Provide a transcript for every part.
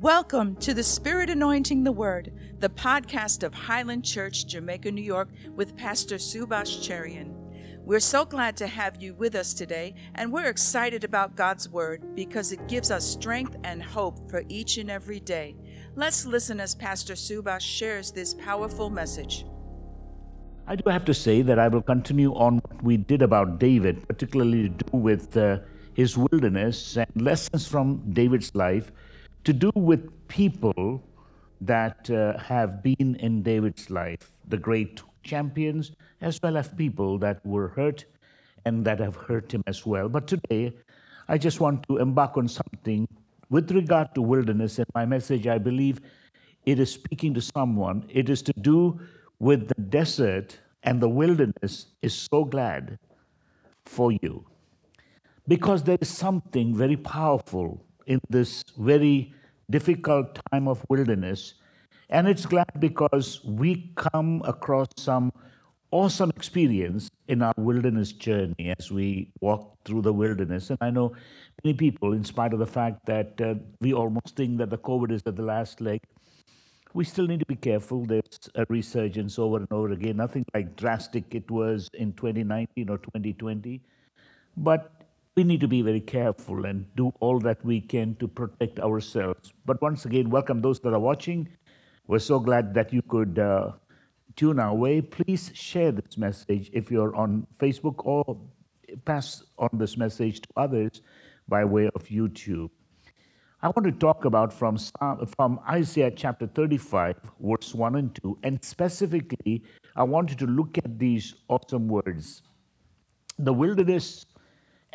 Welcome to the Spirit Anointing the Word, the podcast of Highland Church, Jamaica, New York, with Pastor Subash Cherian. We're so glad to have you with us today, and we're excited about God's Word because it gives us strength and hope for each and every day. Let's listen as Pastor Subash shares this powerful message. I do have to say that I will continue on what we did about David, particularly to do with uh, his wilderness and lessons from David's life to do with people that uh, have been in David's life, the great champions, as well as people that were hurt and that have hurt him as well. But today, I just want to embark on something with regard to wilderness. And my message, I believe, it is speaking to someone. It is to do with the desert and the wilderness is so glad for you. Because there is something very powerful in this very difficult time of wilderness. And it's glad because we come across some awesome experience in our wilderness journey as we walk through the wilderness. And I know many people, in spite of the fact that uh, we almost think that the COVID is at the last leg, we still need to be careful. There's a resurgence over and over again, nothing like drastic it was in 2019 or 2020. But we need to be very careful and do all that we can to protect ourselves. But once again, welcome those that are watching. We're so glad that you could uh, tune our way. Please share this message if you're on Facebook or pass on this message to others by way of YouTube. I want to talk about from, from Isaiah chapter 35, verse 1 and 2, and specifically, I want you to look at these awesome words. The wilderness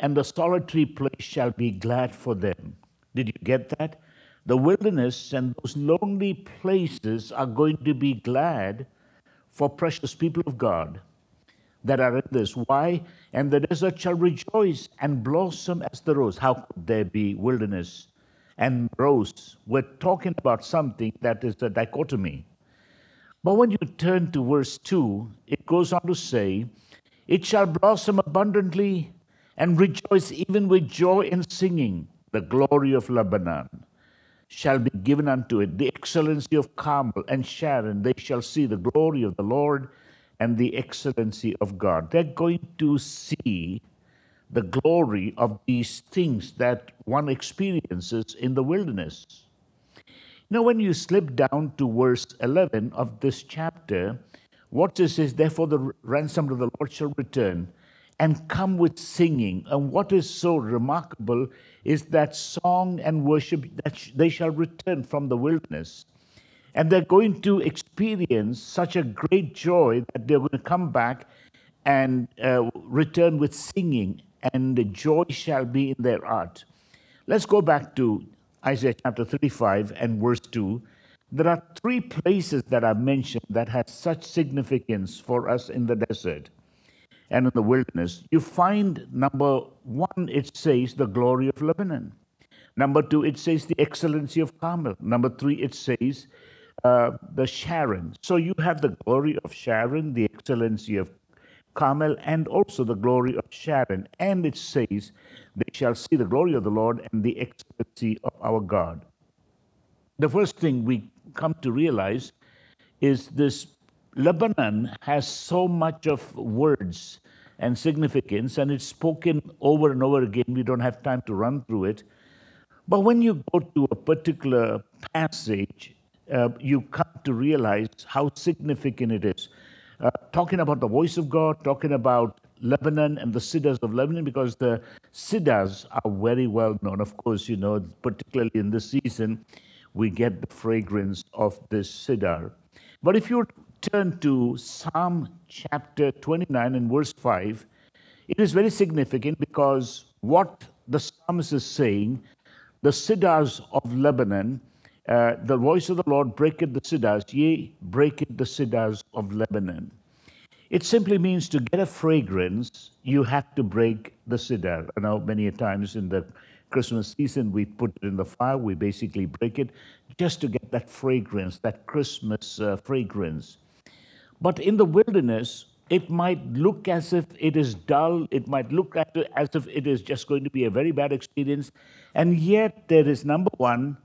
and the solitary place shall be glad for them. Did you get that? The wilderness and those lonely places are going to be glad for precious people of God that are in this. Why? And the desert shall rejoice and blossom as the rose. How could there be wilderness and rose? We're talking about something that is a dichotomy. But when you turn to verse 2, it goes on to say, It shall blossom abundantly and rejoice even with joy and singing. The glory of Lebanon shall be given unto it, the excellency of Carmel and Sharon. They shall see the glory of the Lord and the excellency of God. They're going to see the glory of these things that one experiences in the wilderness. Now, when you slip down to verse 11 of this chapter, what this is, therefore the ransom of the Lord shall return and come with singing. And what is so remarkable is that song and worship that they shall return from the wilderness. And they're going to experience such a great joy that they're going to come back and uh, return with singing, and the joy shall be in their heart. Let's go back to Isaiah chapter 35 and verse 2. There are three places that I mentioned that have such significance for us in the desert and in the wilderness, you find number one, it says the glory of Lebanon. Number two, it says the excellency of Carmel. Number three, it says uh, the Sharon. So you have the glory of Sharon, the excellency of Carmel, and also the glory of Sharon. And it says, they shall see the glory of the Lord and the excellency of our God. The first thing we come to realize is this Lebanon has so much of words and significance, and it's spoken over and over again. We don't have time to run through it. But when you go to a particular passage, uh, you come to realize how significant it is. Uh, talking about the voice of God, talking about Lebanon and the cedars of Lebanon, because the cedars are very well known. Of course, you know, particularly in this season, we get the fragrance of this cedar. But if you turn to Psalm chapter 29 and verse 5, it is very significant because what the psalmist is saying, the cedars of Lebanon, uh, the voice of the Lord breaketh the cedars, yea, breaketh the cedars of Lebanon. It simply means to get a fragrance, you have to break the cedar. I know many times in the Christmas season, we put it in the fire, we basically break it just to get that fragrance, that Christmas uh, fragrance. But in the wilderness, it might look as if it is dull, it might look as if it is just going to be a very bad experience, and yet there is number one,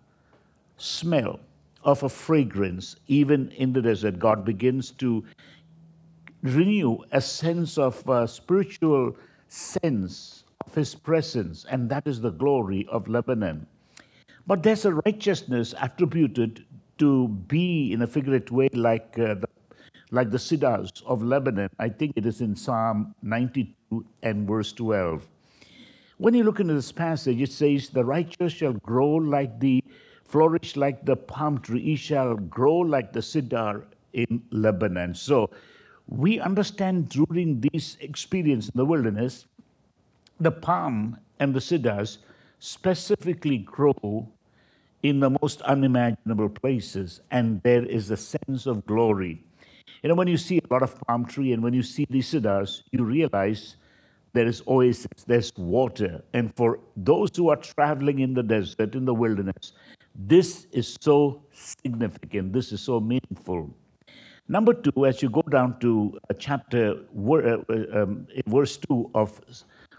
smell of a fragrance, even in the desert, God begins to renew a sense of uh, spiritual sense of His presence, and that is the glory of Lebanon. But there's a righteousness attributed to be in a figurative way like uh, the like the cedars of Lebanon. I think it is in Psalm 92 and verse 12. When you look into this passage, it says, The righteous shall grow like the flourish like the palm tree, he shall grow like the cedar in Lebanon. So we understand during this experience in the wilderness, the palm and the cedars specifically grow in the most unimaginable places, and there is a sense of glory. You know, when you see a lot of palm tree and when you see these cedars, you realize there is oasis, there's water. And for those who are traveling in the desert, in the wilderness, this is so significant, this is so meaningful. Number two, as you go down to uh, chapter, uh, um, verse 2 of,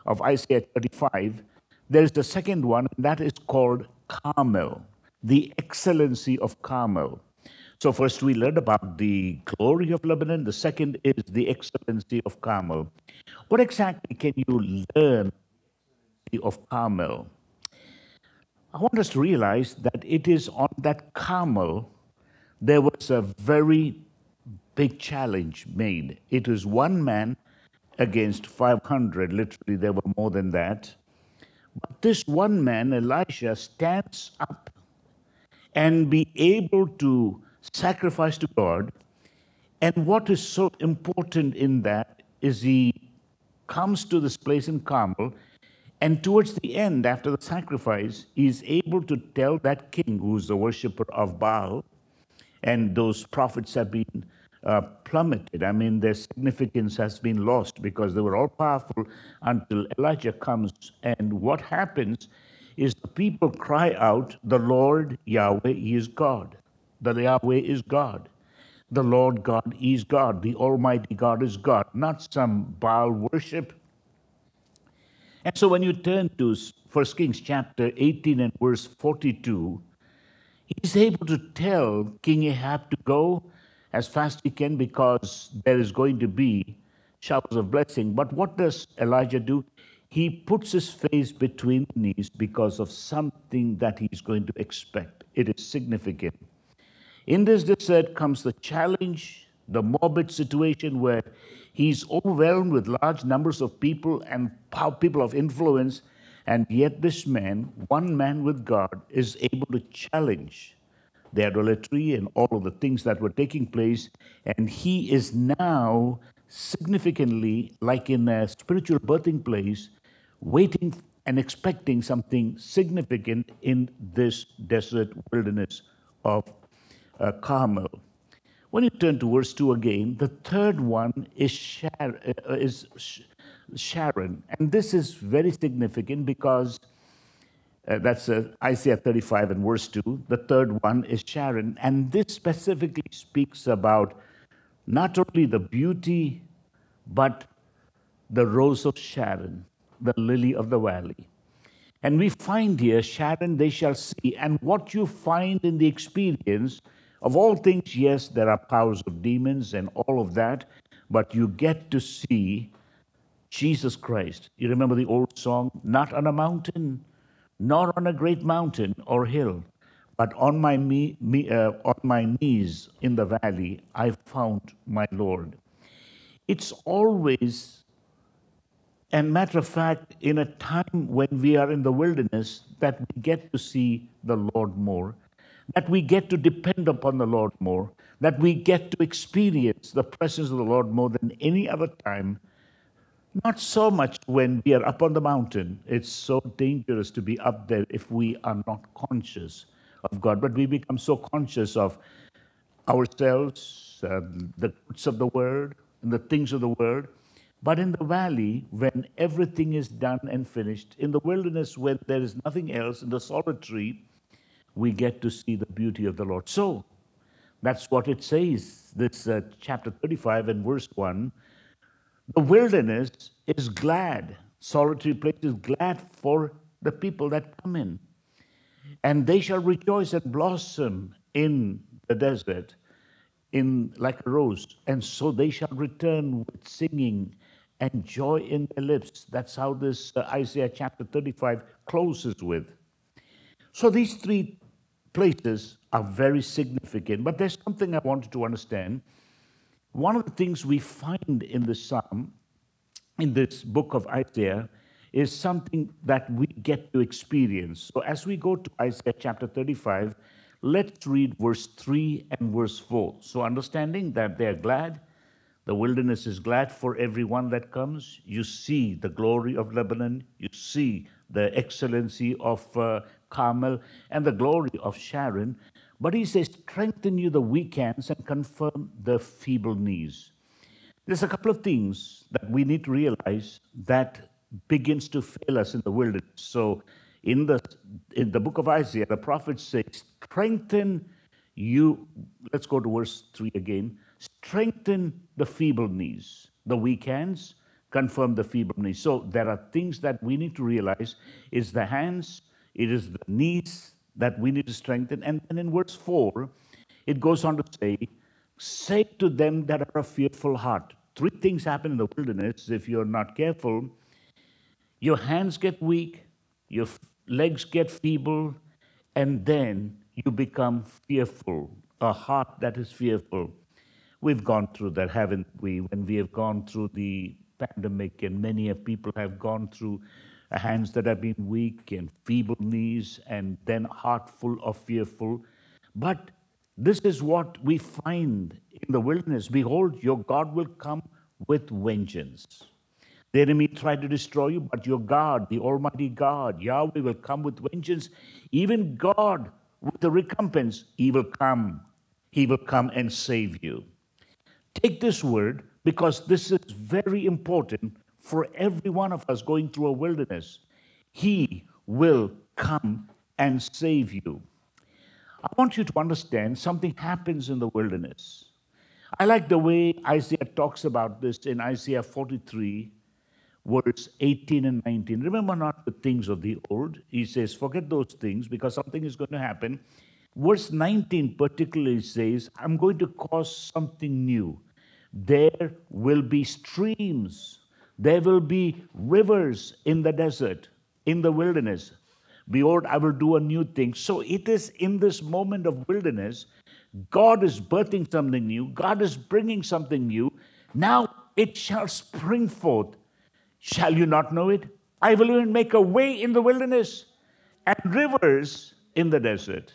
of Isaiah 35, there is the second one, and that is called Carmel, the excellency of Carmel. So, first we learned about the glory of Lebanon, the second is the excellency of Carmel. What exactly can you learn of Carmel? I want us to realize that it is on that Carmel there was a very big challenge made. It was one man against 500, literally, there were more than that. But this one man, Elijah, stands up and be able to sacrifice to God. And what is so important in that is he comes to this place in Carmel, and towards the end, after the sacrifice, he is able to tell that king, who's the worshiper of Baal, and those prophets have been uh, plummeted. I mean, their significance has been lost because they were all powerful until Elijah comes. And what happens is the people cry out, The Lord Yahweh is God. The Yahweh is God. The Lord God is God. The Almighty God is God, not some Baal worship. And so when you turn to 1 Kings chapter 18 and verse 42, he's able to tell King Ahab to go as fast he can because there is going to be showers of blessing. But what does Elijah do? He puts his face between knees because of something that he's going to expect. It is significant. In this desert comes the challenge, the morbid situation where he's overwhelmed with large numbers of people and people of influence, and yet this man, one man with God, is able to challenge the idolatry and all of the things that were taking place. And he is now significantly like in a spiritual birthing place, waiting and expecting something significant in this desert wilderness of uh, Carmel. When you turn to verse 2 again, the third one is, uh, is Sharon. And this is very significant because uh, that's uh, Isaiah 35 and verse 2. The third one is Sharon. And this specifically speaks about not only the beauty, but the rose of Sharon, the lily of the valley. And we find here, Sharon, they shall see. And what you find in the experience of all things, yes, there are powers of demons and all of that, but you get to see Jesus Christ. You remember the old song, Not on a mountain, nor on a great mountain or hill, but on my, me, me, uh, on my knees in the valley, I found my Lord. It's always, and matter of fact, in a time when we are in the wilderness, that we get to see the Lord more that we get to depend upon the Lord more, that we get to experience the presence of the Lord more than any other time. Not so much when we are up on the mountain. It's so dangerous to be up there if we are not conscious of God, but we become so conscious of ourselves, uh, the goods of the Word, and the things of the Word. But in the valley, when everything is done and finished, in the wilderness, when there is nothing else, in the solitary, we get to see the beauty of the Lord. So, that's what it says, this uh, chapter 35 and verse 1. The wilderness is glad, solitary place is glad for the people that come in. And they shall rejoice and blossom in the desert, in like a rose. And so they shall return with singing and joy in their lips. That's how this uh, Isaiah chapter 35 closes with. So these three places are very significant, but there's something I wanted to understand. One of the things we find in the psalm, in this book of Isaiah, is something that we get to experience. So as we go to Isaiah chapter 35, let's read verse 3 and verse 4. So understanding that they are glad, the wilderness is glad for everyone that comes. You see the glory of Lebanon, you see the excellency of uh, Carmel and the glory of Sharon. But he says, strengthen you the weak hands and confirm the feeble knees. There's a couple of things that we need to realize that begins to fail us in the wilderness. So in the in the book of Isaiah, the prophet says, strengthen you. Let's go to verse 3 again. Strengthen the feeble knees, the weak hands, confirm the feeble knees. So there are things that we need to realize is the hands, it is the knees that we need to strengthen. And, and in verse 4, it goes on to say, Say to them that are a fearful heart. Three things happen in the wilderness if you're not careful. Your hands get weak, your legs get feeble, and then you become fearful, a heart that is fearful. We've gone through that, haven't we? When we have gone through the pandemic, and many of people have gone through hands that have been weak and feeble knees, and then heart full of fearful. But this is what we find in the wilderness. Behold, your God will come with vengeance. The enemy tried to destroy you, but your God, the Almighty God, Yahweh, will come with vengeance. Even God, with the recompense, He will come. He will come and save you. Take this word because this is very important for every one of us going through a wilderness. He will come and save you. I want you to understand something happens in the wilderness. I like the way Isaiah talks about this in Isaiah 43, verse 18 and 19. Remember not the things of the old. He says, forget those things because something is going to happen. Verse 19 particularly says, I'm going to cause something new. There will be streams, there will be rivers in the desert, in the wilderness. Behold, I will do a new thing. So it is in this moment of wilderness, God is birthing something new, God is bringing something new. Now it shall spring forth. Shall you not know it? I will even make a way in the wilderness and rivers in the desert.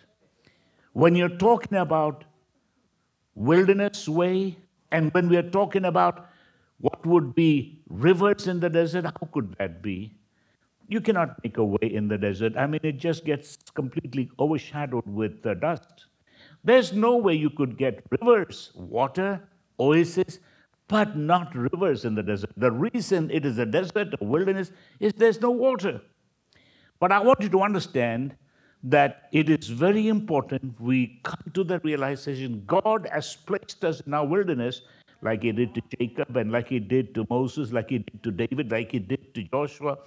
When you're talking about wilderness way, and when we are talking about what would be rivers in the desert, how could that be? You cannot make a way in the desert. I mean, it just gets completely overshadowed with the dust. There's no way you could get rivers, water, oasis, but not rivers in the desert. The reason it is a desert, a wilderness, is there's no water. But I want you to understand that it is very important we come to the realization God has placed us in our wilderness, like He did to Jacob, and like He did to Moses, like He did to David, like He did to Joshua,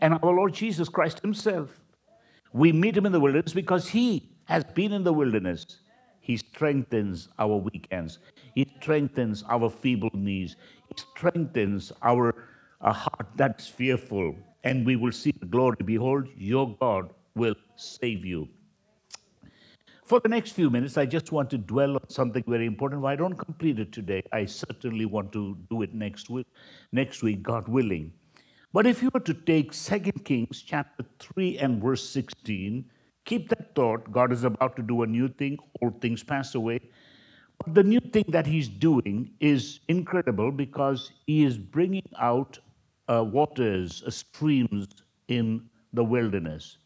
and our Lord Jesus Christ Himself. We meet Him in the wilderness because He has been in the wilderness. He strengthens our weak hands, He strengthens our feeble knees, He strengthens our, our heart that's fearful, and we will see the glory. Behold, your God will save you. For the next few minutes, I just want to dwell on something very important. If I don't complete it today, I certainly want to do it next week, next week, God willing. But if you were to take 2 Kings chapter 3 and verse 16, keep that thought. God is about to do a new thing, old things pass away. But the new thing that He's doing is incredible because He is bringing out uh, waters, uh, streams in the wilderness.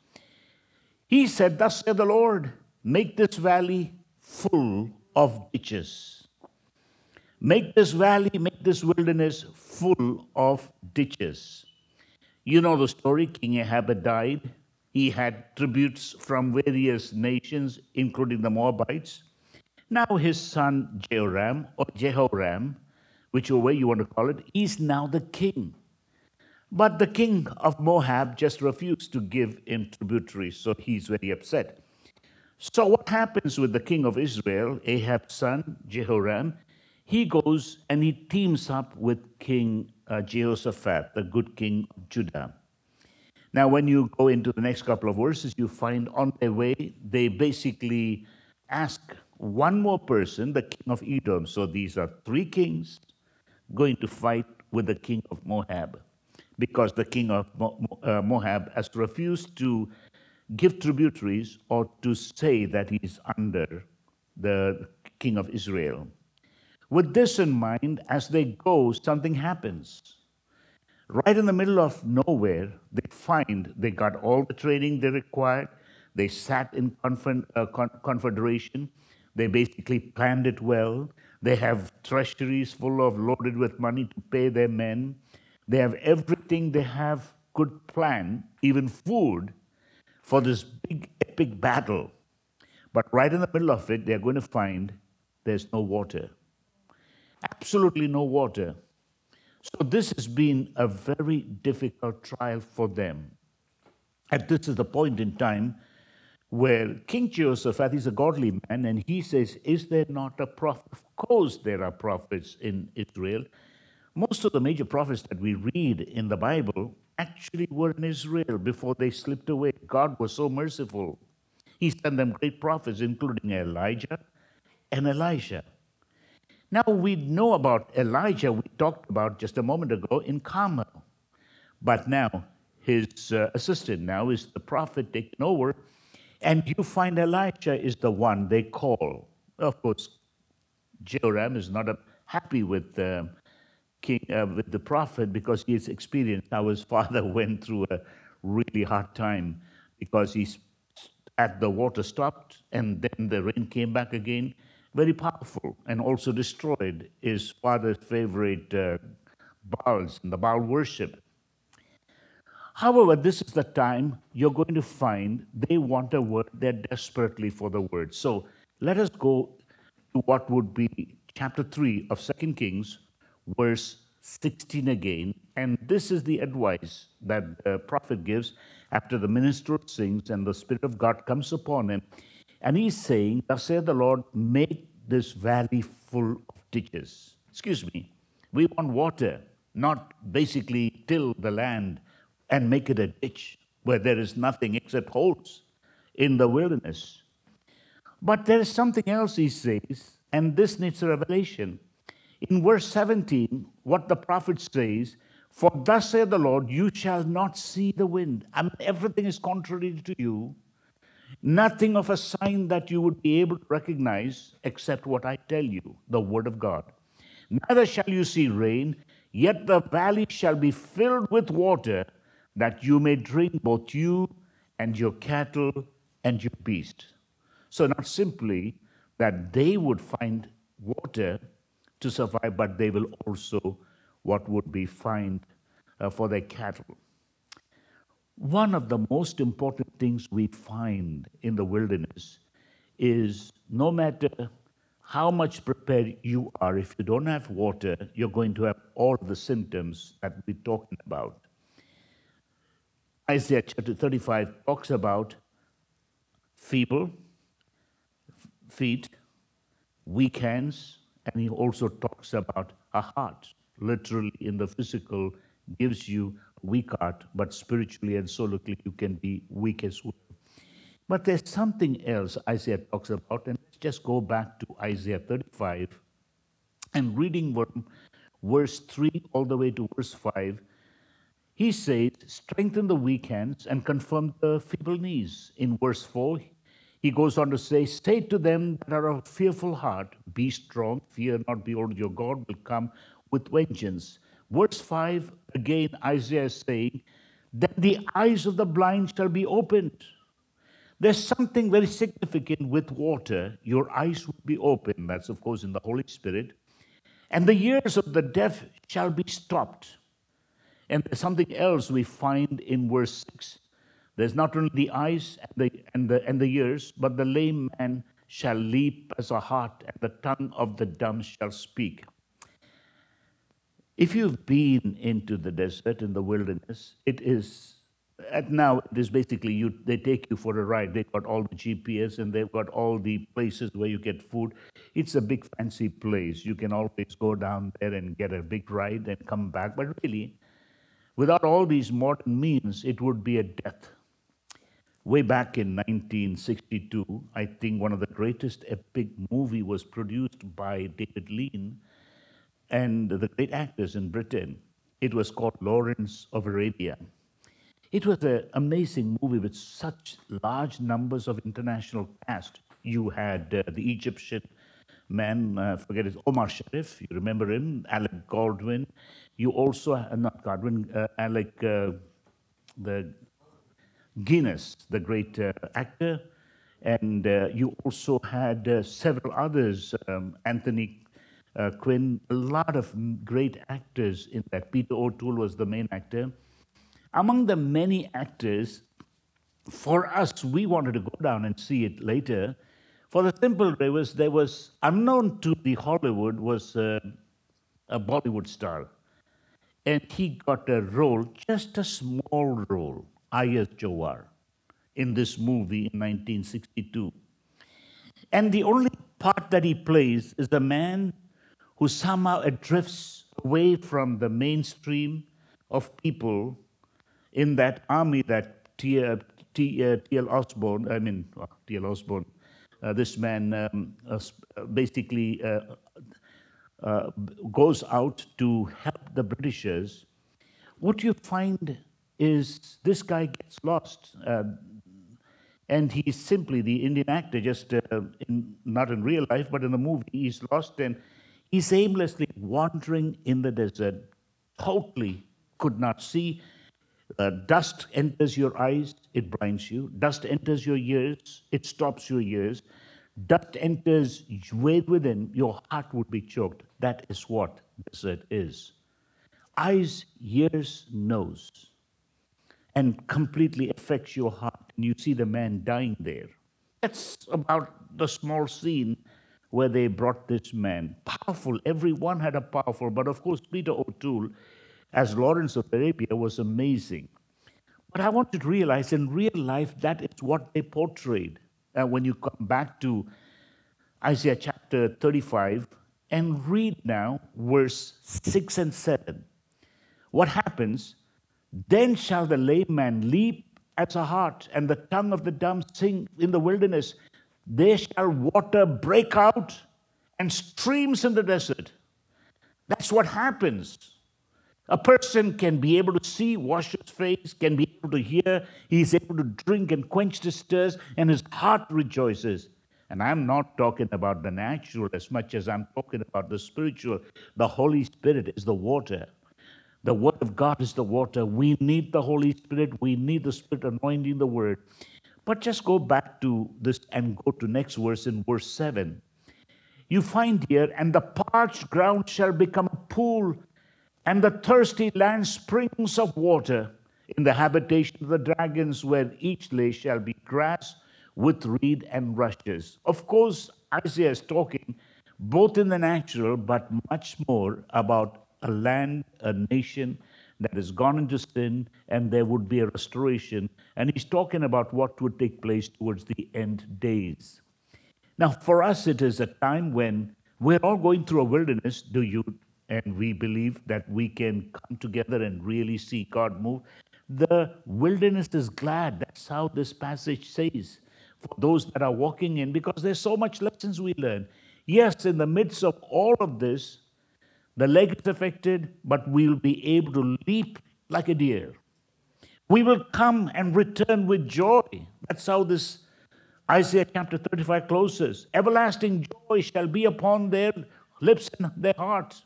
He said, Thus said the Lord, make this valley full of ditches. Make this valley, make this wilderness full of ditches. You know the story King Ahab died. He had tributes from various nations, including the Moabites. Now his son Jehoram, or Jehoram, whichever way you want to call it, is now the king. But the king of Moab just refused to give him tributaries, so he's very upset. So, what happens with the king of Israel, Ahab's son, Jehoram? He goes and he teams up with King uh, Jehoshaphat, the good king of Judah. Now, when you go into the next couple of verses, you find on their way, they basically ask one more person, the king of Edom. So these are three kings going to fight with the king of Moab because the king of uh, Moab has refused to give tributaries or to say that he is under the king of Israel. With this in mind, as they go, something happens. Right in the middle of nowhere, they find they got all the training they required. They sat in uh, confederation. They basically planned it well. They have treasuries full of loaded with money to pay their men. They have everything they have good plan, even food, for this big epic battle. But right in the middle of it, they're going to find there's no water. Absolutely no water. So this has been a very difficult trial for them. And this is the point in time where King Jehoshaphat is a godly man, and he says, Is there not a prophet? Of course, there are prophets in Israel. Most of the major prophets that we read in the Bible actually were in Israel before they slipped away. God was so merciful. He sent them great prophets, including Elijah and Elisha. Now we know about Elijah, we talked about just a moment ago in Carmel. But now his uh, assistant now is the prophet taken over and you find Elijah is the one they call. Of course, Jehoram is not happy with uh, King uh, with the prophet because he has experienced how his father went through a really hard time because he's at the water stopped and then the rain came back again. Very powerful and also destroyed his father's favorite uh, Baals and the Baal worship. However, this is the time you're going to find they want a word, they're desperately for the word. So let us go to what would be chapter 3 of Second Kings, verse 16 again. And this is the advice that the prophet gives after the minister sings and the Spirit of God comes upon him. And he's saying, Thus saith the Lord, make this valley full of ditches. Excuse me, we want water, not basically till the land and make it a ditch where there is nothing except holes in the wilderness. But there is something else he says, and this needs a revelation. In verse 17, what the prophet says, For thus saith the Lord, you shall not see the wind. I mean, everything is contrary to you. Nothing of a sign that you would be able to recognize except what I tell you, the word of God. Neither shall you see rain, yet the valley shall be filled with water, that you may drink both you and your cattle and your beasts. So, not simply that they would find water to survive, but they will also what would be find uh, for their cattle. One of the most important things we find in the wilderness is no matter how much prepared you are, if you don't have water, you're going to have all the symptoms that we're talking about. Isaiah chapter 35 talks about feeble feet, weak hands, and he also talks about a heart. Literally, in the physical, gives you weak heart, but spiritually and solically, you can be weak as well. But there's something else Isaiah talks about, and let's just go back to Isaiah 35 and reading verse 3 all the way to verse 5 he says, strengthen the weak hands and confirm the feeble knees. In verse 4, he goes on to say, Say to them that are of fearful heart, Be strong, fear not, behold, your God will come with vengeance. Verse 5, again, Isaiah is saying, That the eyes of the blind shall be opened. There's something very significant with water. Your eyes will be opened. That's, of course, in the Holy Spirit. And the ears of the deaf shall be stopped. And there's something else we find in verse 6. There's not only the eyes and the, and the, and the ears, but the lame man shall leap as a hart, and the tongue of the dumb shall speak. If you've been into the desert, in the wilderness, it is, at now, it is basically you, they take you for a ride. They've got all the GPS and they've got all the places where you get food. It's a big fancy place. You can always go down there and get a big ride and come back. But really, without all these modern means, it would be a death. Way back in 1962, I think one of the greatest epic movie was produced by David Lean and the great actors in Britain. It was called Lawrence of Arabia. It was an amazing movie with such large numbers of international cast. You had uh, the Egyptian man, uh, forget his Omar Sharif, you remember him, Alec Baldwin. You also, uh, not Baldwin, uh, Alec, uh, the Guinness, the great uh, actor. And uh, you also had uh, several others, um, Anthony uh, Quinn, a lot of great actors in that. Peter O'Toole was the main actor. Among the many actors, for us, we wanted to go down and see it later. For the simple was there was unknown to the Hollywood was uh, a Bollywood star, and he got a role, just a small role, I. S. Johar, in this movie in 1962. And the only part that he plays is the man who somehow drifts away from the mainstream of people in that army that T.L. Uh, Osborne, I mean, T.L. Osborne, uh, this man um, uh, basically uh, uh, goes out to help the Britishers. What do you find is this guy gets lost. Uh, and he's simply the Indian actor, just in, not in real life, but in the movie, he's lost and He's aimlessly wandering in the desert, totally could not see. Uh, dust enters your eyes, it blinds you. Dust enters your ears, it stops your ears. Dust enters way within, your heart would be choked. That is what desert is. Eyes, ears, nose, and completely affects your heart. And you see the man dying there. That's about the small scene where they brought this man. Powerful, everyone had a powerful, but of course, Peter O'Toole, as Lawrence of Arabia, was amazing. But I want you to realize in real life, that is what they portrayed. Uh, when you come back to Isaiah chapter 35 and read now verse 6 and 7. What happens? Then shall the lame man leap as a hart, and the tongue of the dumb sing in the wilderness there shall water break out and streams in the desert. That's what happens. A person can be able to see, wash his face, can be able to hear, he's able to drink and quench his thirst, and his heart rejoices. And I'm not talking about the natural as much as I'm talking about the spiritual. The Holy Spirit is the water. The Word of God is the water. We need the Holy Spirit. We need the Spirit anointing the Word. But just go back to this and go to next verse in verse 7. You find here, and the parched ground shall become a pool, and the thirsty land springs of water. In the habitation of the dragons, where each lay shall be grass with reed and rushes. Of course, Isaiah is talking both in the natural, but much more about a land, a nation, that has gone into sin and there would be a restoration. And he's talking about what would take place towards the end days. Now, for us, it is a time when we're all going through a wilderness, do you? And we believe that we can come together and really see God move. The wilderness is glad. That's how this passage says for those that are walking in, because there's so much lessons we learn. Yes, in the midst of all of this, the leg is affected, but we'll be able to leap like a deer. We will come and return with joy. That's how this Isaiah chapter 35 closes. Everlasting joy shall be upon their lips and their hearts.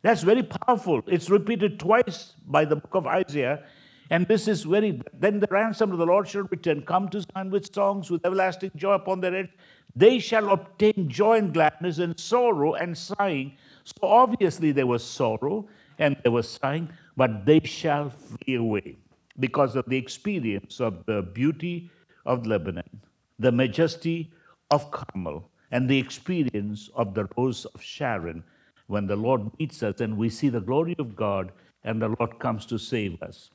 That's very powerful. It's repeated twice by the book of Isaiah. And this is very, then the ransom of the Lord shall return. Come to Zion with songs, with everlasting joy upon their heads. They shall obtain joy and gladness and sorrow and sighing so obviously there was sorrow and there was sighing, but they shall flee away because of the experience of the beauty of Lebanon, the majesty of Carmel, and the experience of the rose of Sharon when the Lord meets us and we see the glory of God and the Lord comes to save us.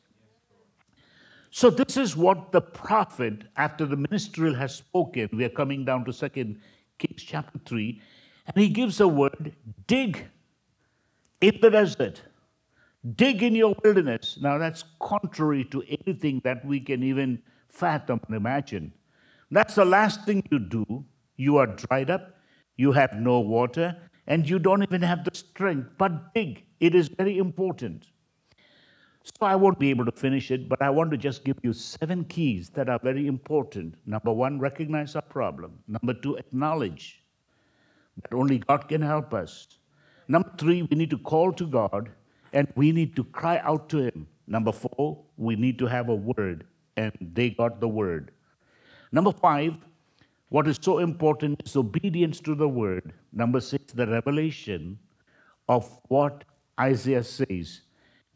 So, this is what the prophet, after the ministerial has spoken, we are coming down to Second Kings chapter 3, and he gives a word dig in the desert, dig in your wilderness. Now, that's contrary to anything that we can even fathom and imagine. That's the last thing you do. You are dried up, you have no water, and you don't even have the strength. But dig, it is very important. So I won't be able to finish it, but I want to just give you seven keys that are very important. Number one, recognize our problem. Number two, acknowledge that only God can help us. Number three, we need to call to God and we need to cry out to Him. Number four, we need to have a word, and they got the word. Number five, what is so important is obedience to the word. Number six, the revelation of what Isaiah says.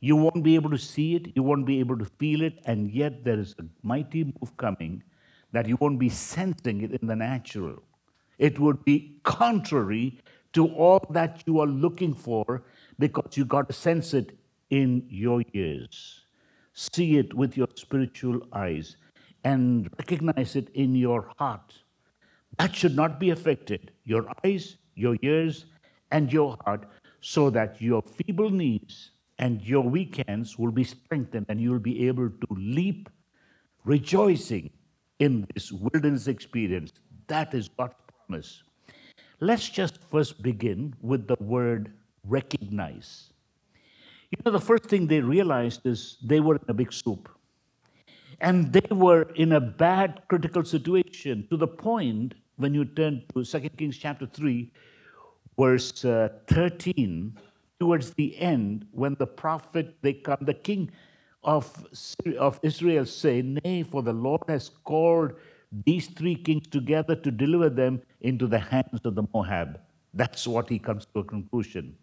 You won't be able to see it, you won't be able to feel it, and yet there is a mighty move coming that you won't be sensing it in the natural. It would be contrary to all that you are looking for because you got to sense it in your ears. See it with your spiritual eyes and recognize it in your heart. That should not be affected. Your eyes, your ears, and your heart, so that your feeble knees and your weekends will be strengthened and you'll be able to leap rejoicing in this wilderness experience. That is God's promise. Let's just first begin with the word recognize. You know, the first thing they realized is they were in a big soup. And they were in a bad critical situation to the point when you turn to 2 Kings chapter 3, verse uh, 13, towards the end, when the prophet, they come, the king of, of Israel say, Nay, for the Lord has called these three kings together to deliver them into the hands of the Moab. That's what he comes to a conclusion.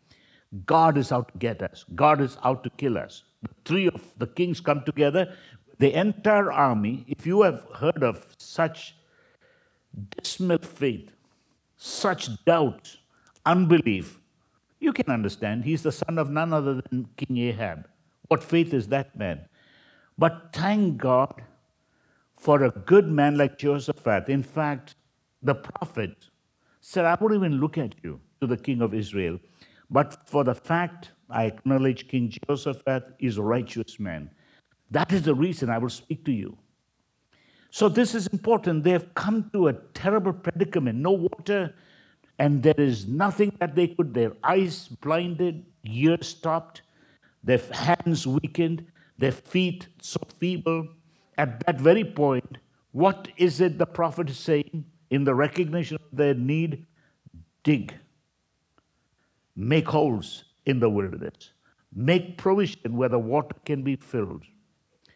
God is out to get us. God is out to kill us. The three of the kings come together. The entire army, if you have heard of such dismal faith, such doubt, unbelief, you can understand. He's the son of none other than King Ahab. What faith is that man? But thank God for a good man like Jehoshaphat. In fact, the prophet said, I won't even look at you to the king of Israel. But for the fact I acknowledge King Jehoshaphat is a righteous man. That is the reason I will speak to you. So this is important. They have come to a terrible predicament. No water, and there is nothing that they could. Their eyes blinded, ears stopped, their hands weakened, their feet so feeble at that very point, what is it the prophet is saying in the recognition of their need? Dig. Make holes in the wilderness. Make provision where the water can be filled.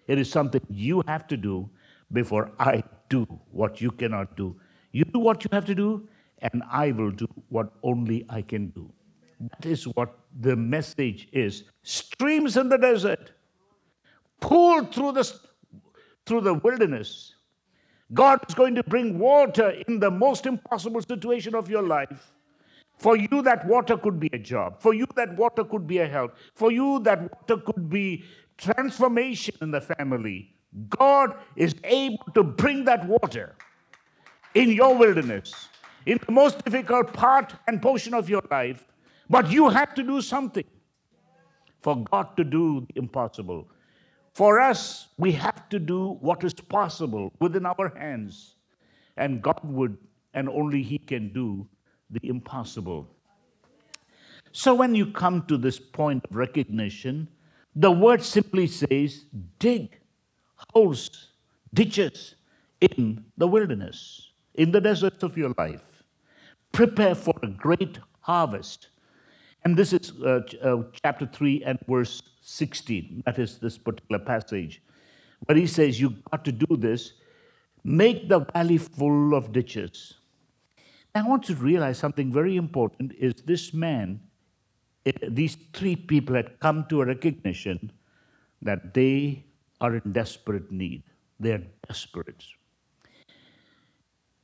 It is something you have to do before I do what you cannot do. You do what you have to do, and I will do what only I can do. That is what the message is. Streams in the desert, pull through the through the wilderness. God is going to bring water in the most impossible situation of your life. For you, that water could be a job. For you, that water could be a help. For you, that water could be transformation in the family. God is able to bring that water in your wilderness, in the most difficult part and portion of your life. But you have to do something for God to do the impossible. For us, we have to do what is possible within our hands. And God would, and only He can do the impossible. So when you come to this point of recognition, the word simply says dig holes, ditches in the wilderness, in the deserts of your life. Prepare for a great harvest. And this is uh, uh, chapter 3 and verse 16. That is this particular passage. But he says, You've got to do this. Make the valley full of ditches. Now, I want you to realize something very important is this man, eh, these three people had come to a recognition that they are in desperate need. They are desperate.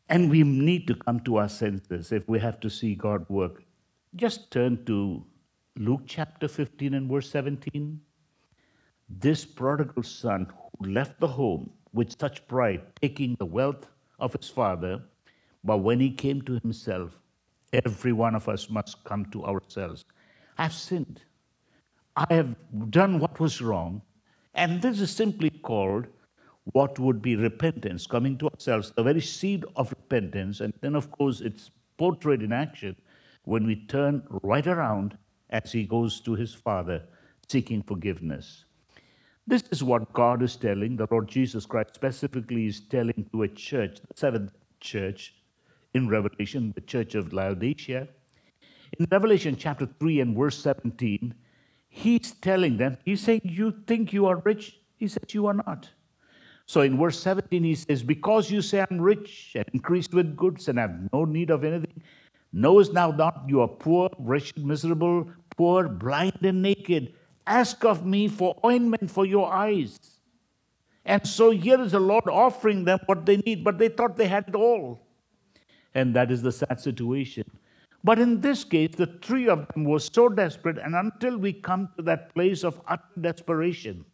And we need to come to our senses if we have to see God work Just turn to Luke chapter 15 and verse 17. This prodigal son who left the home with such pride, taking the wealth of his father, but when he came to himself, every one of us must come to ourselves. I've sinned. I have done what was wrong. And this is simply called what would be repentance, coming to ourselves, the very seed of repentance. And then, of course, it's portrayed in action when we turn right around as he goes to his Father seeking forgiveness. This is what God is telling, the Lord Jesus Christ specifically is telling to a church, the seventh church in Revelation, the church of Laodicea. In Revelation chapter 3 and verse 17, he's telling them, he's saying, You think you are rich? He says, You are not. So in verse 17, he says, Because you say I'm rich and increased with goods and have no need of anything, knowest thou not you are poor, wretched, miserable, poor, blind, and naked? Ask of me for ointment for your eyes. And so here is the Lord offering them what they need, but they thought they had it all. And that is the sad situation. But in this case, the three of them were so desperate, and until we come to that place of utter desperation,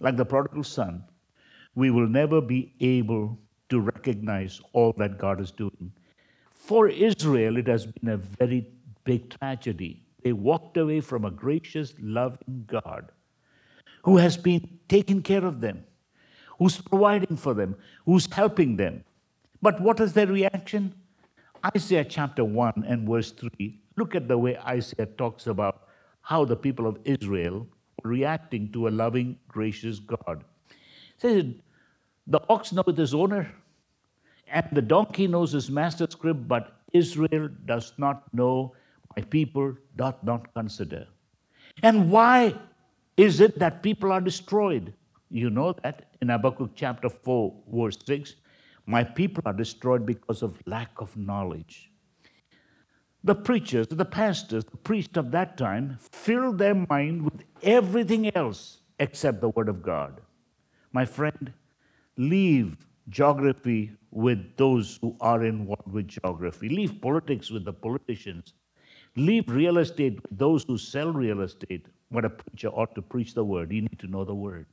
like the prodigal son, we will never be able to recognize all that God is doing. For Israel, it has been a very big tragedy. They walked away from a gracious, loving God who has been taking care of them, who's providing for them, who's helping them. But what is their reaction? Isaiah chapter 1 and verse 3. Look at the way Isaiah talks about how the people of Israel were reacting to a loving, gracious God says, The ox knoweth his owner, and the donkey knows his master's crib, but Israel does not know, my people doth not consider. And why is it that people are destroyed? You know that in Habakkuk chapter 4, verse 6. My people are destroyed because of lack of knowledge. The preachers, the pastors, the priests of that time filled their mind with everything else except the Word of God. My friend, leave geography with those who are involved with geography. Leave politics with the politicians. Leave real estate with those who sell real estate. What a preacher ought to preach the word. You need to know the word.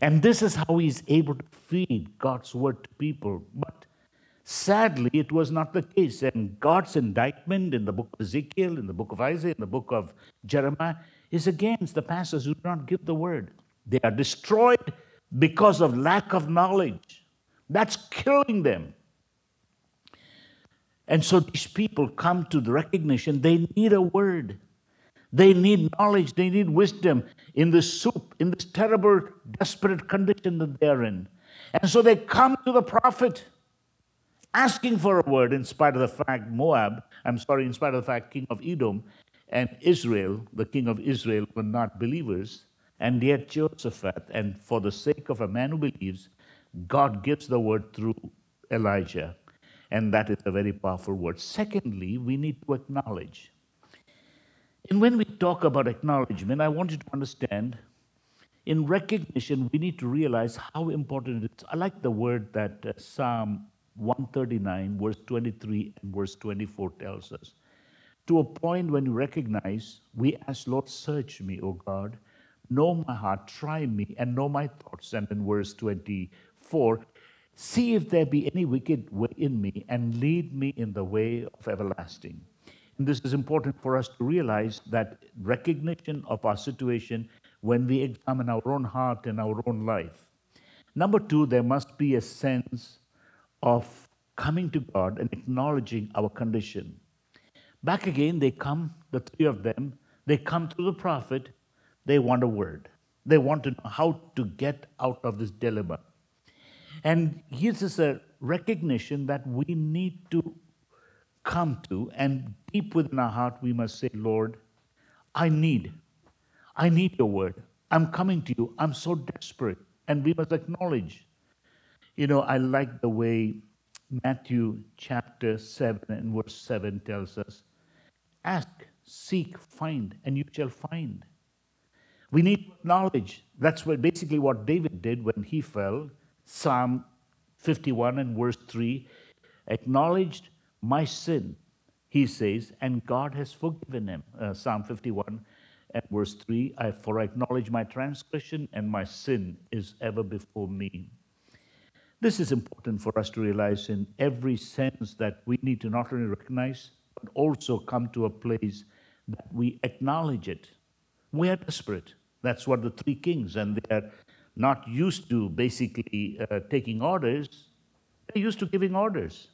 And this is how he's able to feed God's word to people. But sadly, it was not the case. And God's indictment in the book of Ezekiel, in the book of Isaiah, in the book of Jeremiah is against the pastors who do not give the word. They are destroyed because of lack of knowledge. That's killing them. And so these people come to the recognition they need a word. They need knowledge, they need wisdom in this soup, in this terrible, desperate condition that they're in. And so they come to the prophet asking for a word, in spite of the fact Moab, I'm sorry, in spite of the fact King of Edom and Israel, the king of Israel, were not believers. And yet, Jehoshaphat, and for the sake of a man who believes, God gives the word through Elisha. And that is a very powerful word. Secondly, we need to acknowledge. And when we talk about acknowledgement, I want you to understand in recognition, we need to realize how important it is. I like the word that uh, Psalm 139, verse 23 and verse 24 tells us. To a point when you recognize, we ask, Lord, search me, O God, Know my heart, try me, and know my thoughts. And in verse 24, see if there be any wicked way in me, and lead me in the way of everlasting. And this is important for us to realize that recognition of our situation when we examine our own heart and our own life. Number two, there must be a sense of coming to God and acknowledging our condition. Back again, they come, the three of them, they come to the prophet they want a word. They want to know how to get out of this dilemma. And this is a recognition that we need to come to, and deep within our heart, we must say, Lord, I need, I need your word. I'm coming to you. I'm so desperate. And we must acknowledge. You know, I like the way Matthew chapter 7 and verse 7 tells us ask, seek, find, and you shall find. We need knowledge. That's what, basically what David did when he fell. Psalm 51 and verse 3 acknowledged my sin. he says, and God has forgiven him. Uh, Psalm 51 at verse 3 I, For I acknowledge my transgression, and my sin is ever before me. This is important for us to realize in every sense that we need to not only recognize, but also come to a place that we acknowledge it. We are desperate. That's what the three kings, and they are not used to basically uh, taking orders, they're used to giving orders.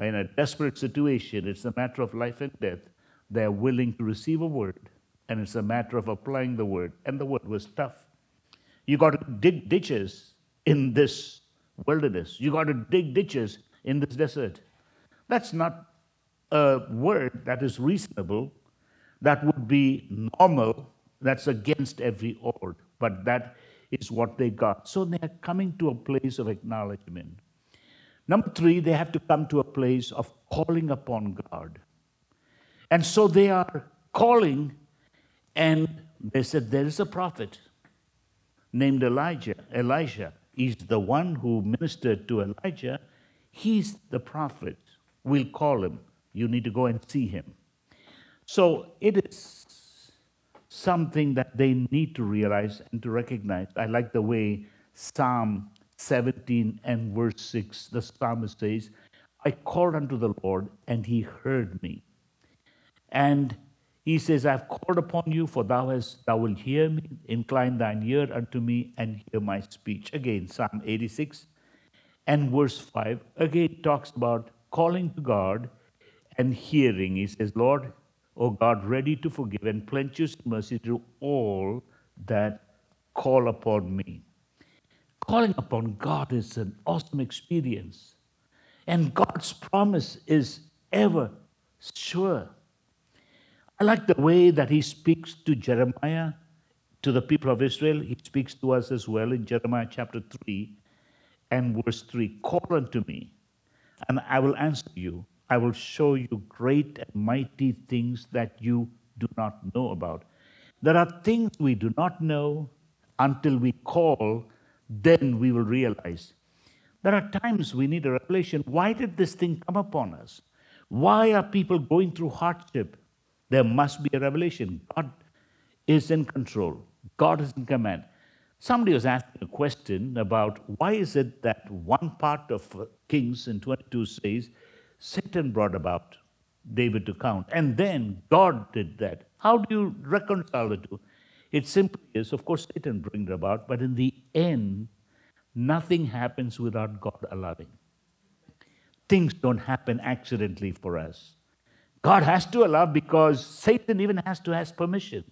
In a desperate situation, it's a matter of life and death. They're willing to receive a word, and it's a matter of applying the word. And the word was tough. You got to dig ditches in this wilderness, you got to dig ditches in this desert. That's not a word that is reasonable, that would be normal, that's against every order, but that is what they got. So they are coming to a place of acknowledgement. Number three, they have to come to a place of calling upon God. And so they are calling, and they said, There is a prophet named Elisha. Elisha is the one who ministered to Elijah. He's the prophet. We'll call him. You need to go and see him. So it is something that they need to realize and to recognize. I like the way Psalm 17 and verse 6, the psalmist says, I called unto the Lord, and he heard me. And he says, I've called upon you, for thou hast thou wilt hear me. Incline thine ear unto me and hear my speech. Again, Psalm 86 and verse 5 again talks about calling to God and hearing. He says, Lord, O God, ready to forgive and plenteous mercy to all that call upon me. Calling upon God is an awesome experience. And God's promise is ever sure. I like the way that he speaks to Jeremiah, to the people of Israel. He speaks to us as well in Jeremiah chapter 3 and verse 3 Call unto me, and I will answer you. I will show you great and mighty things that you do not know about. There are things we do not know until we call then we will realize. There are times we need a revelation. Why did this thing come upon us? Why are people going through hardship? There must be a revelation. God is in control, God is in command. Somebody was asking a question about why is it that one part of Kings in 22 says Satan brought about David to count, and then God did that. How do you reconcile the two? It simply is, of course, Satan brings it about, but in the end, nothing happens without God allowing. Things don't happen accidentally for us. God has to allow because Satan even has to ask permission.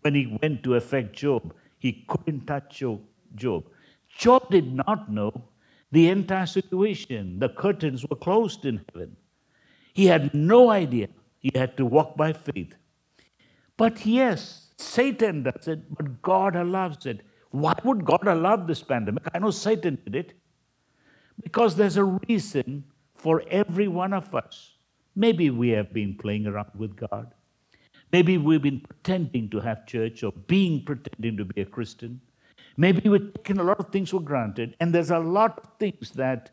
When he went to affect Job, he couldn't touch Job. Job did not know the entire situation. The curtains were closed in heaven. He had no idea. He had to walk by faith. But yes, Satan does it, but God allows it. Why would God allow this pandemic? I know Satan did it. Because there's a reason for every one of us. Maybe we have been playing around with God. Maybe we've been pretending to have church or being pretending to be a Christian. Maybe we've taken a lot of things for granted, and there's a lot of things that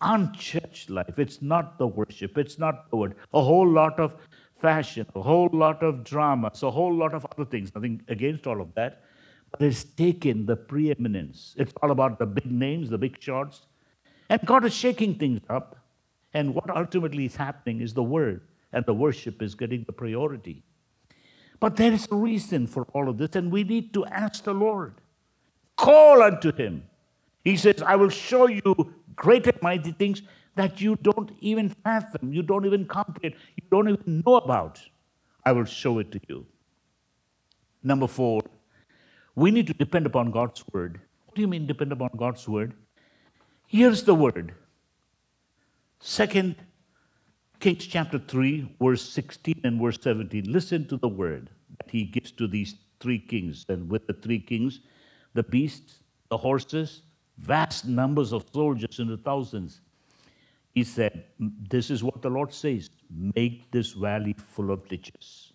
aren't church life. It's not the worship, it's not the word. A whole lot of fashion, a whole lot of dramas, a whole lot of other things. Nothing against all of that. But it's taken the preeminence. It's all about the big names, the big shots. And God is shaking things up. And what ultimately is happening is the word, and the worship is getting the priority. But there is a reason for all of this, and we need to ask the Lord. Call unto him. He says, I will show you great and mighty things that you don't even fathom, you don't even comprehend, you don't even know about. I will show it to you. Number four, we need to depend upon God's word. What do you mean depend upon God's word? Here's the word. Second Kings chapter 3, verse 16 and verse 17. Listen to the word that he gives to these three kings. And with the three kings, the beasts, the horses, vast numbers of soldiers in the thousands he said, This is what the Lord says make this valley full of ditches.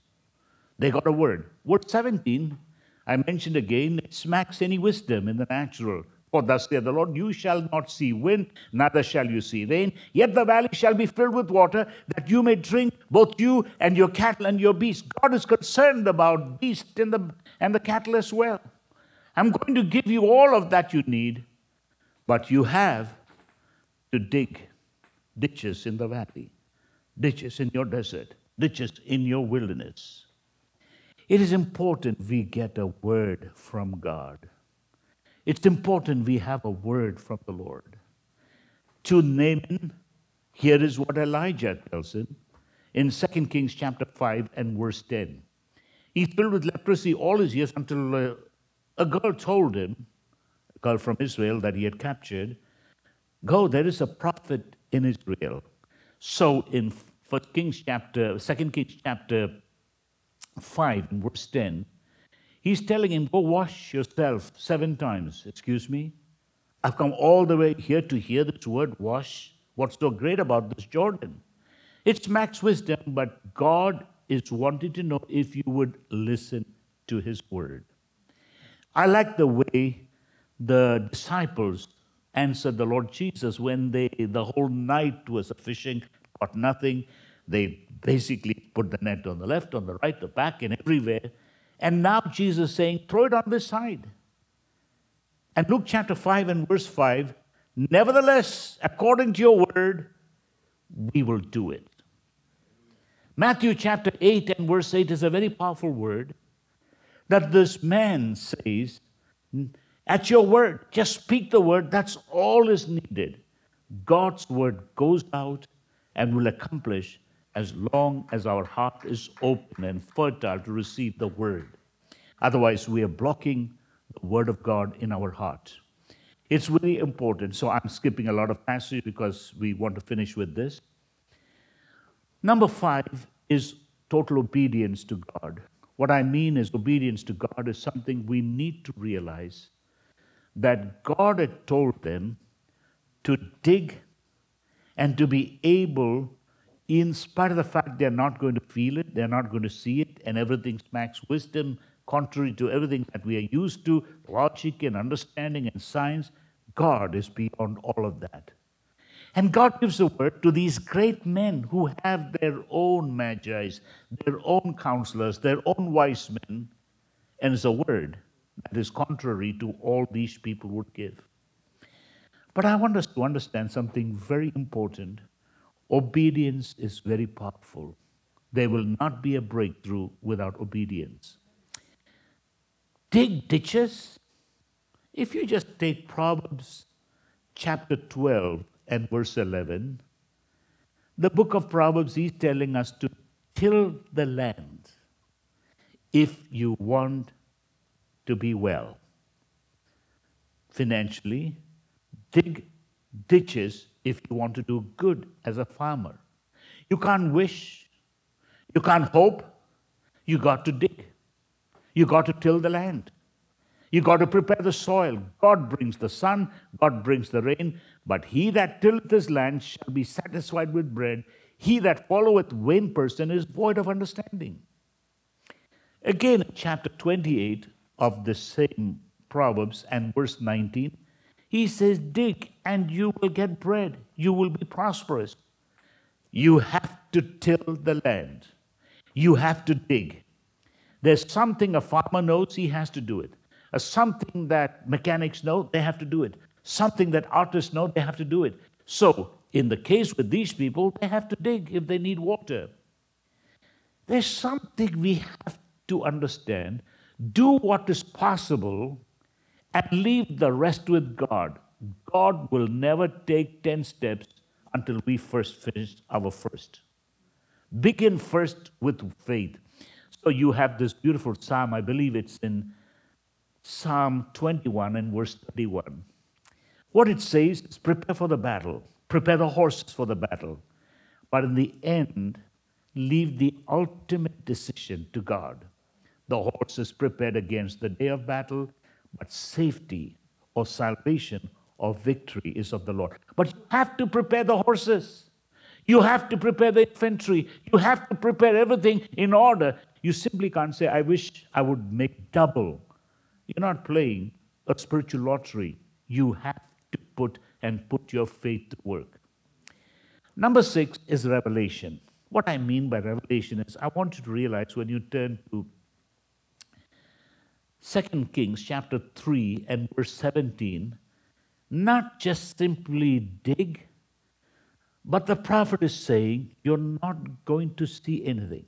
They got a word. Word 17, I mentioned again, it smacks any wisdom in the natural. For thus saith the Lord, you shall not see wind, neither shall you see rain, yet the valley shall be filled with water, that you may drink, both you and your cattle and your beasts. God is concerned about beasts and the, and the cattle as well. I'm going to give you all of that you need, but you have to dig ditches in the valley, ditches in your desert, ditches in your wilderness. It is important we get a word from God. It's important we have a word from the Lord. To Naaman, here is what Elisha tells him in 2 Kings chapter 5 and verse 10. He's filled with leprosy all his years until uh, a girl told him, a girl from Israel that he had captured, Go, there is a prophet in Israel. So in 1 Kings chapter, 2 Kings chapter 5 and verse 10, He's telling him, Go wash yourself seven times. Excuse me? I've come all the way here to hear this word wash. What's so great about this Jordan? It's max wisdom, but God is wanting to know if you would listen to his word. I like the way the disciples answered the Lord Jesus when they the whole night was fishing, caught nothing. They basically put the net on the left, on the right, the back, and everywhere. And now Jesus saying, throw it on this side. And Luke chapter 5 and verse 5 Nevertheless, according to your word, we will do it. Matthew chapter 8 and verse 8 is a very powerful word that this man says, At your word, just speak the word, that's all is needed. God's word goes out and will accomplish as long as our heart is open and fertile to receive the word. Otherwise, we are blocking the word of God in our heart. It's really important. So I'm skipping a lot of passages because we want to finish with this. Number five is total obedience to God. What I mean is, obedience to God is something we need to realize that God had told them to dig and to be able in spite of the fact they're not going to feel it, they're not going to see it, and everything smacks wisdom, contrary to everything that we are used to, logic and understanding and science, God is beyond all of that. And God gives a word to these great men who have their own magi's, their own counselors, their own wise men, and it's a word that is contrary to all these people would give. But I want us to understand something very important Obedience is very powerful. There will not be a breakthrough without obedience. Dig ditches. If you just take Proverbs chapter 12 and verse 11, the book of Proverbs is telling us to till the land if you want to be well. Financially, dig ditches if you want to do good as a farmer. You can't wish, you can't hope, you got to dig. You got to till the land. You got to prepare the soil. God brings the sun, God brings the rain, but he that tilleth his land shall be satisfied with bread. He that followeth vain person is void of understanding. Again, chapter 28 of the same Proverbs and verse 19, he says, Dig and you will get bread. You will be prosperous. You have to till the land. You have to dig. There's something a farmer knows, he has to do it. A something that mechanics know, they have to do it. Something that artists know, they have to do it. So, in the case with these people, they have to dig if they need water. There's something we have to understand. Do what is possible and leave the rest with God. God will never take 10 steps until we first finish our first. Begin first with faith. So you have this beautiful psalm, I believe it's in Psalm 21 and verse 31. What it says is prepare for the battle, prepare the horses for the battle, but in the end, leave the ultimate decision to God. The horse is prepared against the day of battle, but safety or salvation or victory is of the Lord. But you have to prepare the horses. You have to prepare the infantry. You have to prepare everything in order. You simply can't say, I wish I would make double. You're not playing a spiritual lottery. You have to put and put your faith to work. Number six is revelation. What I mean by revelation is I want you to realize when you turn to 2 Kings chapter 3 and verse 17, not just simply dig, but the prophet is saying, You're not going to see anything.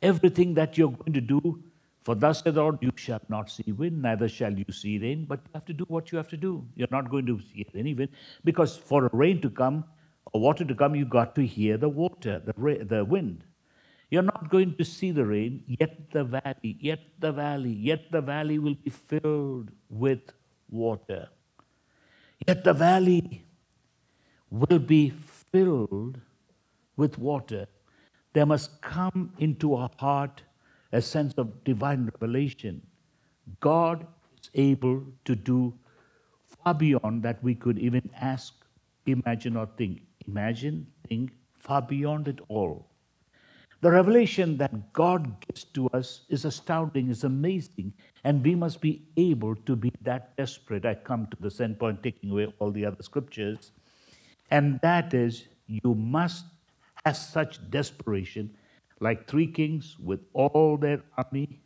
Everything that you're going to do, for thus said the Lord, you shall not see wind, neither shall you see rain, but you have to do what you have to do. You're not going to see any wind, because for a rain to come or water to come, you got to hear the water, the, ra- the wind. You're not going to see the rain, yet the valley, yet the valley, yet the valley will be filled with water. Yet the valley will be filled with water. There must come into our heart a sense of divine revelation. God is able to do far beyond that we could even ask, imagine, or think. Imagine, think, far beyond it all. The revelation that God gives to us is astounding, is amazing, and we must be able to be that desperate. I come to the send point, taking away all the other scriptures, and that is you must have such desperation, like three kings with all their army,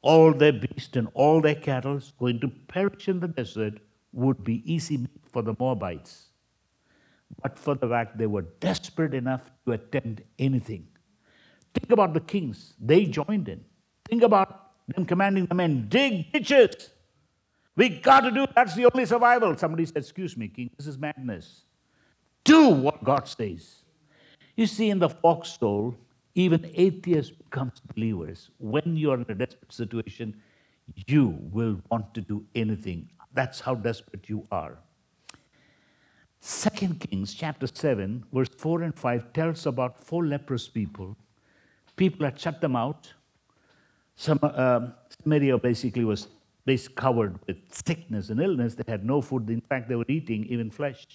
all their beasts, and all their cattle going to perish in the desert would be easy for the Moabites. But for the fact they were desperate enough to attempt anything. Think about the kings. They joined in. Think about them commanding the men, dig ditches. We got to do. That's the only survival. Somebody said, Excuse me, king, this is madness. Do what God says. You see, in the foxhole, even atheists become believers. When you're in a desperate situation, you will want to do anything. That's how desperate you are. Second Kings chapter 7, verse 4 and 5 tells about four leprous people people had shut them out. Some, uh, Samaria basically was basically covered with sickness and illness. They had no food. In fact, they were eating even flesh.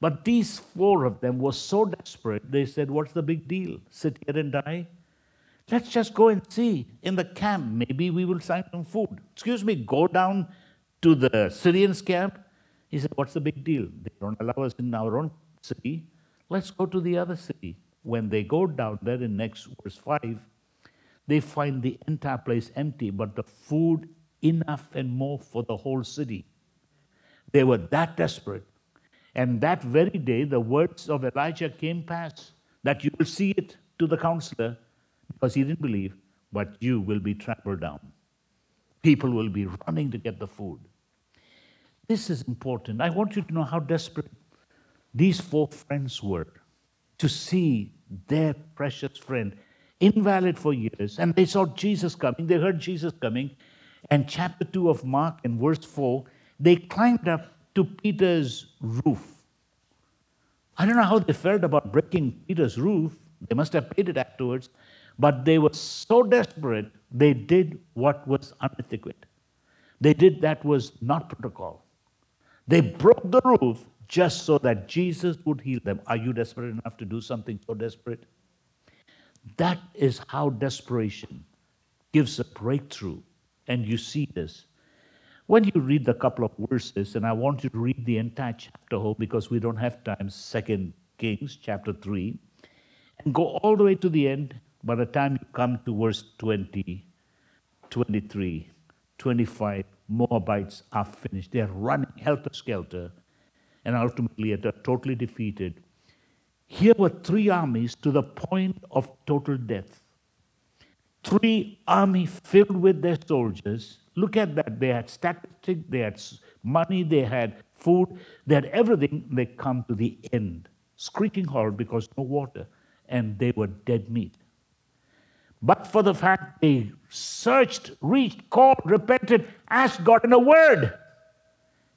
But these four of them were so desperate, they said, What's the big deal? Sit here and die? Let's just go and see in the camp. Maybe we will find some food. Excuse me, go down to the Syrians' camp. He said, What's the big deal? They don't allow us in our own city. Let's go to the other city when they go down there in next verse 5, they find the entire place empty, but the food enough and more for the whole city. They were that desperate. And that very day, the words of Elisha came past that you will see it to the counselor because he didn't believe, but you will be trampled down. People will be running to get the food. This is important. I want you to know how desperate these four friends were to see their precious friend, invalid for years, and they saw Jesus coming, they heard Jesus coming. And chapter 2 of Mark in verse 4, they climbed up to Peter's roof. I don't know how they felt about breaking Peter's roof. They must have paid it afterwards. But they were so desperate, they did what was unethical. They did that was not protocol. They broke the roof just so that Jesus would heal them. Are you desperate enough to do something so desperate? That is how desperation gives a breakthrough. And you see this. When you read the couple of verses, and I want you to read the entire chapter whole because we don't have time, Second Kings chapter 3, and go all the way to the end. By the time you come to verse 20, 23, 25, Moabites are finished. They're running helter skelter and ultimately are totally defeated. Here were three armies to the point of total death. Three army filled with their soldiers. Look at that. They had statistics, they had money, they had food, they had everything. They come to the end, screeching hard because no water, and they were dead meat. But for the fact they searched, reached, called, repented, asked God in a word,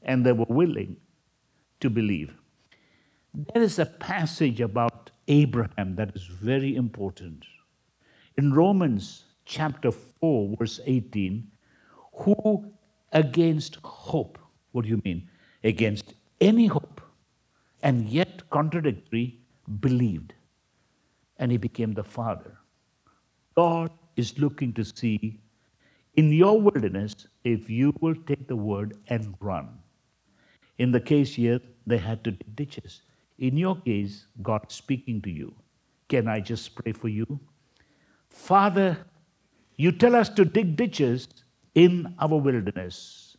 and they were willing to believe. There is a passage about Abraham that is very important. In Romans chapter 4, verse 18, who against hope, what do you mean? Against any hope, and yet contradictory, believed. And he became the father. God is looking to see in your wilderness if you will take the word and run. In the case here, they had to dig ditches. In your case, God speaking to you. Can I just pray for you? Father, you tell us to dig ditches in our wilderness.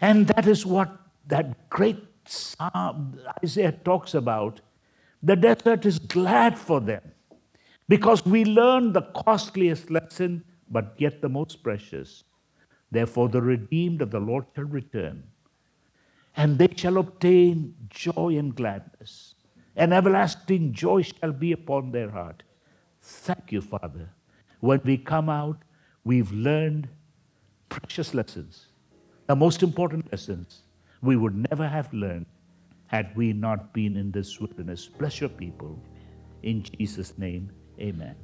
And that is what that great psalm Isaiah talks about. The desert is glad for them because we learn the costliest lesson, but yet the most precious. Therefore, the redeemed of the Lord shall return, and they shall obtain joy and gladness, and everlasting joy shall be upon their heart. Thank you, Father. When we come out, we've learned precious lessons, the most important lessons we would never have learned had we not been in this wilderness. Bless your people. In Jesus' name, amen.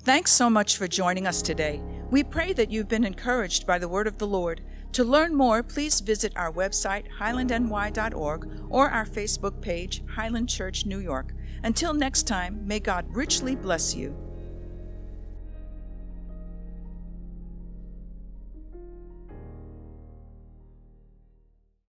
Thanks so much for joining us today. We pray that you've been encouraged by the word of the Lord. To learn more, please visit our website, highlandny.org, or our Facebook page, Highland Church New York. Until next time, may God richly bless you.